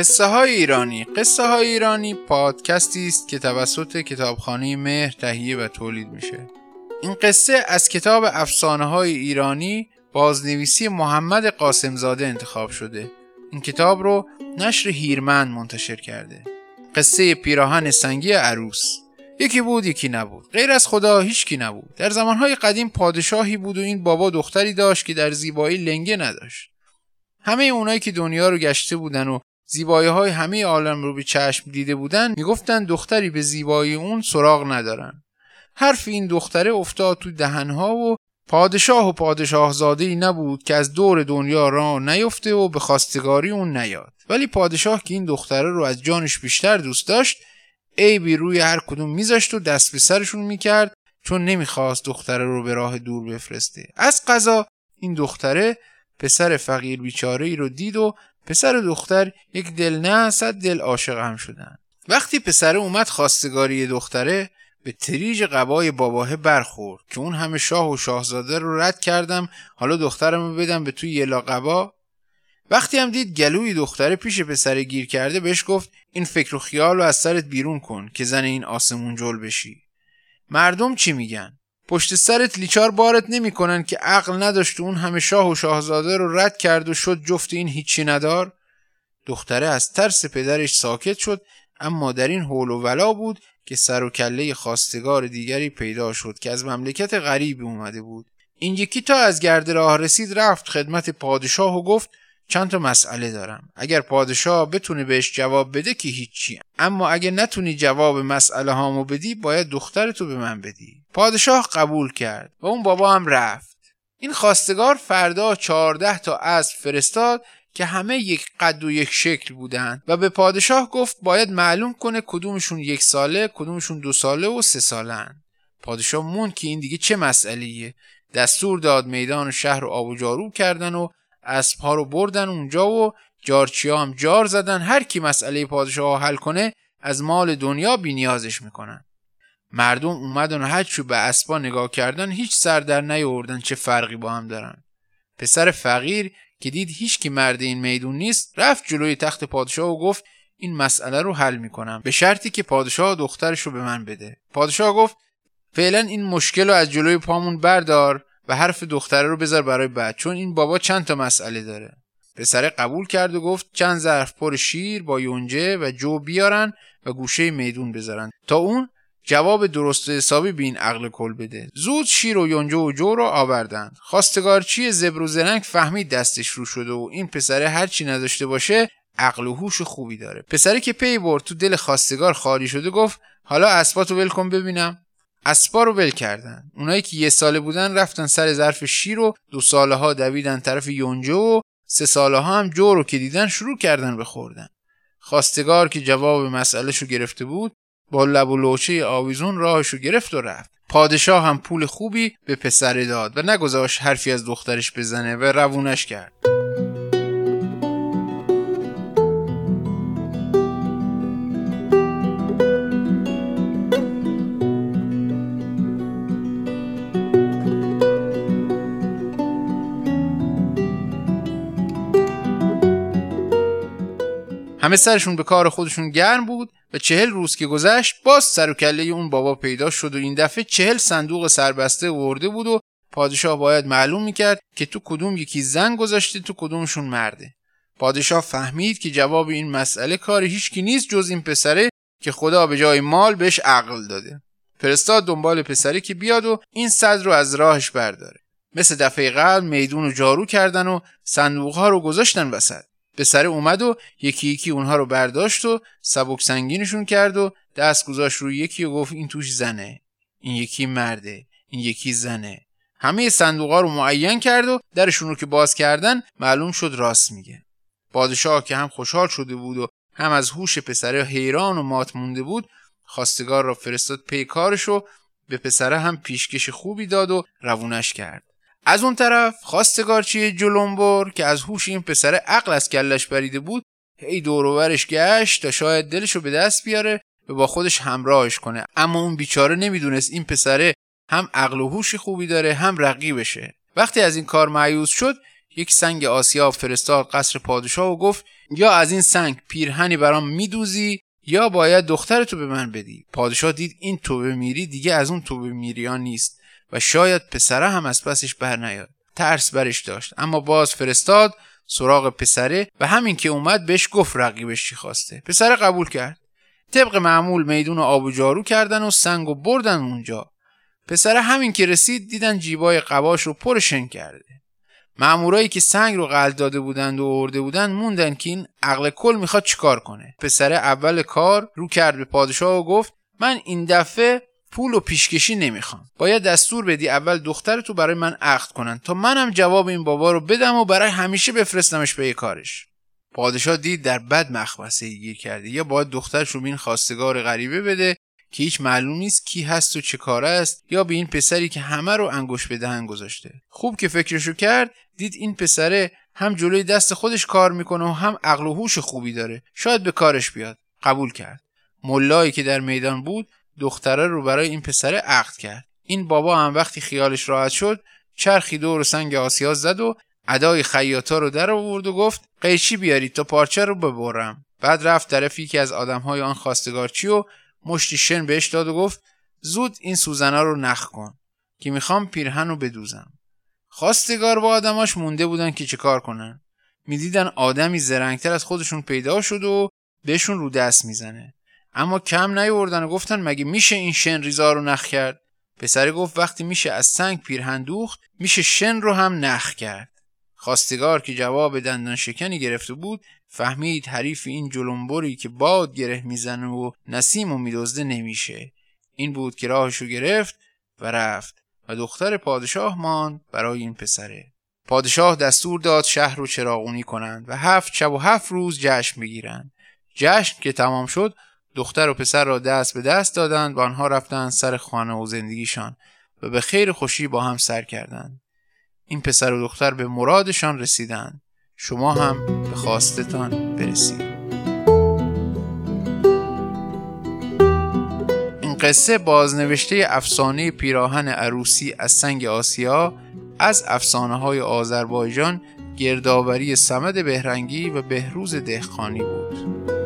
قصه های ایرانی. قصه های ایرانی پادکستی است که توسط کتابخانه مهر تهیه و تولید میشه. این قصه از کتاب افسانه های ایرانی بازنویسی محمد قاسمزاده انتخاب شده. این کتاب رو نشر هیرمند منتشر کرده. قصه پیراهن سنگی عروس. یکی بود یکی نبود. غیر از خدا هیچکی نبود. در زمانهای قدیم پادشاهی بود و این بابا دختری داشت که در زیبایی لنگه نداشت. همه اونایی که دنیا رو گشته بودن و زیبایی های همه عالم رو به چشم دیده بودن می‌گفتن دختری به زیبایی اون سراغ ندارن. حرف این دختره افتاد تو دهنها و پادشاه و پادشاهزاده ای نبود که از دور دنیا را نیفته و به خواستگاری اون نیاد. ولی پادشاه که این دختره رو از جانش بیشتر دوست داشت عیبی روی هر کدوم میذاشت و دست به سرشون می‌کرد چون نمی‌خواست دختره رو به راه دور بفرسته. از قضا این دختره پسر فقیر بیچاره ای رو دید و پسر و دختر یک دل نه صد دل عاشق هم شدن. وقتی پسر اومد خواستگاری دختره به تریج قبای باباه برخورد که اون همه شاه و شاهزاده رو رد کردم حالا دخترم رو بدم به توی یلا قبا. وقتی هم دید گلوی دختره پیش پسر گیر کرده بهش گفت این فکر و خیال رو از سرت بیرون کن که زن این آسمون جل بشی. مردم چی میگن؟ پشت سرت لیچار بارت نمی‌کنن که عقل نداشت اون همه شاه و شاهزاده رو رد کرد و شد جفت این هیچی ندار. دختره از ترس پدرش ساکت شد اما در این حول و ولا بود که سر و کله خواستگار دیگری پیدا شد که از مملکت غریبی اومده بود. این یکی تا از گرد راه رسید رفت خدمت پادشاه و گفت چند تا مسئله دارم. اگر پادشاه بتونه بهش جواب بده که هیچی. اما اگه نتونی جواب مسئله هامو بدی باید دخترتو به من بدی. پادشاه قبول کرد و اون بابا هم رفت. این خواستگار فردا چهارده تا اسب فرستاد که همه یک قد و یک شکل بودند و به پادشاه گفت باید معلوم کنه کدومشون یک ساله کدومشون دو ساله و سه سالن. پادشاه مون که این دیگه چه مسئله دستور داد میدان و شهر رو آب و جارو کردن و اسبها رو بردن اونجا و جارچیا هم جار زدن. هر کی مسئله پادشاه حل کنه از مال دنیا بینیازش می‌کنن. مردم اومدن و هرچو به اسبا نگاه کردن هیچ سر در نیاوردن چه فرقی با هم دارن. پسر فقیر که دید هیچ کی مرد این میدون نیست رفت جلوی تخت پادشاه و گفت این مسئله رو حل می‌کنم. به شرطی که پادشاه دخترش رو به من بده. پادشاه گفت فعلا این مشکل رو از جلوی پامون بردار. و حرف دختره رو بذار برای بعد چون این بابا چند تا مسئله داره. پسره قبول کرد و گفت چند ظرف پر شیر با یونجه و جو بیارن و گوشه میدون بذارن. تا اون جواب درست و حسابی به این عقل کل بده. زود شیر و یونجه و جو رو آوردند. خواستگارچی زبر و زرنگ فهمید دستش رو شده و این پسره هرچی نداشته باشه عقل و هوش خوبی داره. پسره که پی برد تو دل خواستگار خالی شده گفت حالا اسباتو ول کن ببینم. اسبا رو ول کردن. اونایی که یه ساله بودن رفتن سر ظرف شیر و دو ساله ها دویدن طرف یونجه و سه ساله ها هم جو رو که دیدن شروع کردن به خوردن. خواستگار که جواب مسئله شو گرفته بود با لب و لوچه آویزون راهشو گرفت و رفت. پادشاه هم پول خوبی به پسره داد و نگذاشت حرفی از دخترش بزنه و روونش کرد. همه سرشون به کار خودشون گرم بود و چهل روز که گذشت باز سر و کله اون بابا پیدا شد و این دفعه چهل صندوق سربسته ورده بود و پادشاه باید معلوم می‌کرد که تو کدوم یکی زن گذاشته تو کدومشون مرده. پادشاه فهمید که جواب این مسئله کار هیچکی نیست جز این پسره که خدا به جای مال بهش عقل داده. فرستاد دنبال پسره که بیاد و این صد رو از راهش برداره. مثل دفعه قبل میدون رو جارو کردن و صندوق ها رو گذاشتن وسط. پسر اومد و یکی یکی اونها رو برداشت و سبک سنگینشون کرد و دست گذاشت روی یکی و گفت این توش زنه این یکی مرده این یکی زنه. همه صندوقا رو معین کرد و درشون رو که باز کردن معلوم شد راست میگه. پادشاه که هم خوشحال شده بود و هم از هوش پسره حیران و مات مونده بود خواستگار را فرستاد پی کارش و به پسره هم پیشکش خوبی داد و روونش کرد. از اون طرف خواستگارچی جلومبر که از هوش این پسر عقل از کلش بریده بود هی دوروورش گشت تا شاید دلش رو به دست بیاره و با خودش همراهش کنه. اما اون بیچاره نمی‌دونست این پسره هم عقل و هوش خوبی داره هم رقیبشه. وقتی از این کار معیوز شد یک سنگ آسیاب فرستاد قصر پادشاه و گفت یا از این سنگ پیرهنی برام میدوزی یا باید دخترتو به من بدی. پادشاه دید این توبه میری دیگه از اون توبه میریان نیست. و شاید پسره هم از پسش بر نیاد. ترس برش داشت. اما باز فرستاد سراغ پسره و همین که اومد بهش گفت رقیبش چی خواسته. پسره قبول کرد. طبق معمول میدون آب و جارو کردن و سنگ و بردن اونجا. پسره همین که رسید دیدن جیبای قباش رو پر شن کرده. مامورایی که سنگ رو قلد داده بودند و ارده بودند موندن که این عقل کل می‌خواد چیکار کنه. پسره اول کار رو کرد به پادشاه و گفت من این دفعه پول و پیشکشی نمی‌خوام باید دستور بدی اول دخترتو برای من عقد کنن تا منم جواب این بابا رو بدم و برای همیشه بفرستمش به کارش. پادشاه دید در بد مخمسه گیر کرده. یا باید دخترش رو به این خواستگار غریبه بده که هیچ معلوم نیست کی هست و چه کاره است یا به این پسری که همه رو انگوش به دهن گذاشته. خوب که فکرشو کرد دید این پسره هم جلوی دست خودش کار می‌کنه و هم عقل و هوش خوبی داره. شاید به کارش بیاد. قبول کرد. ملایی که در میدان بود دختره رو برای این پسره عقد کرد. این بابا هم وقتی خیالش راحت شد چرخی دور سنگ آسیا زد و ادای خیاطا رو در آورد و گفت قیچی بیارید تا پارچه رو ببرم. بعد رفت طرف یکی از آدمهای آن خواستگارچی و مشتی شن بهش داد و گفت زود این سوزنا رو نخ کن که می‌خوام پیرهن رو بدوزم. خواستگار با آدماش مونده بودن که چه کار کنن. می‌دیدن آدمی زرنگتر از خودشون پیدا شد و بهشون رو دست می‌زنه. اما کم نیوردن و گفتن مگه میشه این شن ریزا رو نخ کرد؟ پسر گفت وقتی میشه از سنگ پیرهن دوخت میشه شن رو هم نخ کرد. خواستگار که جواب دندان شکنی گرفته بود فهمید حریف این جلنبری که باد گره می‌زنه و نسیم و میدزده نمیشه. این بود که راهشو گرفت و رفت و دختر پادشاه ماند برای این پسره. پادشاه دستور داد شهر رو چراغونی کنند و هفت شب و هفت روز جشن بگیرند. جشن که تمام شد دختر و پسر را دست به دست دادند و آنها رفتند سر خانه و زندگیشان و به خیر خوشی با هم سر کردند. این پسر و دختر به مرادشان رسیدند. شما هم به خواستتان برسید. این قصه بازنوشته افسانه پیراهن عروسی از سنگ آسیا از افسانه های آذربایجان گردآوری سمد بهرنگی و بهروز دهخانی بود.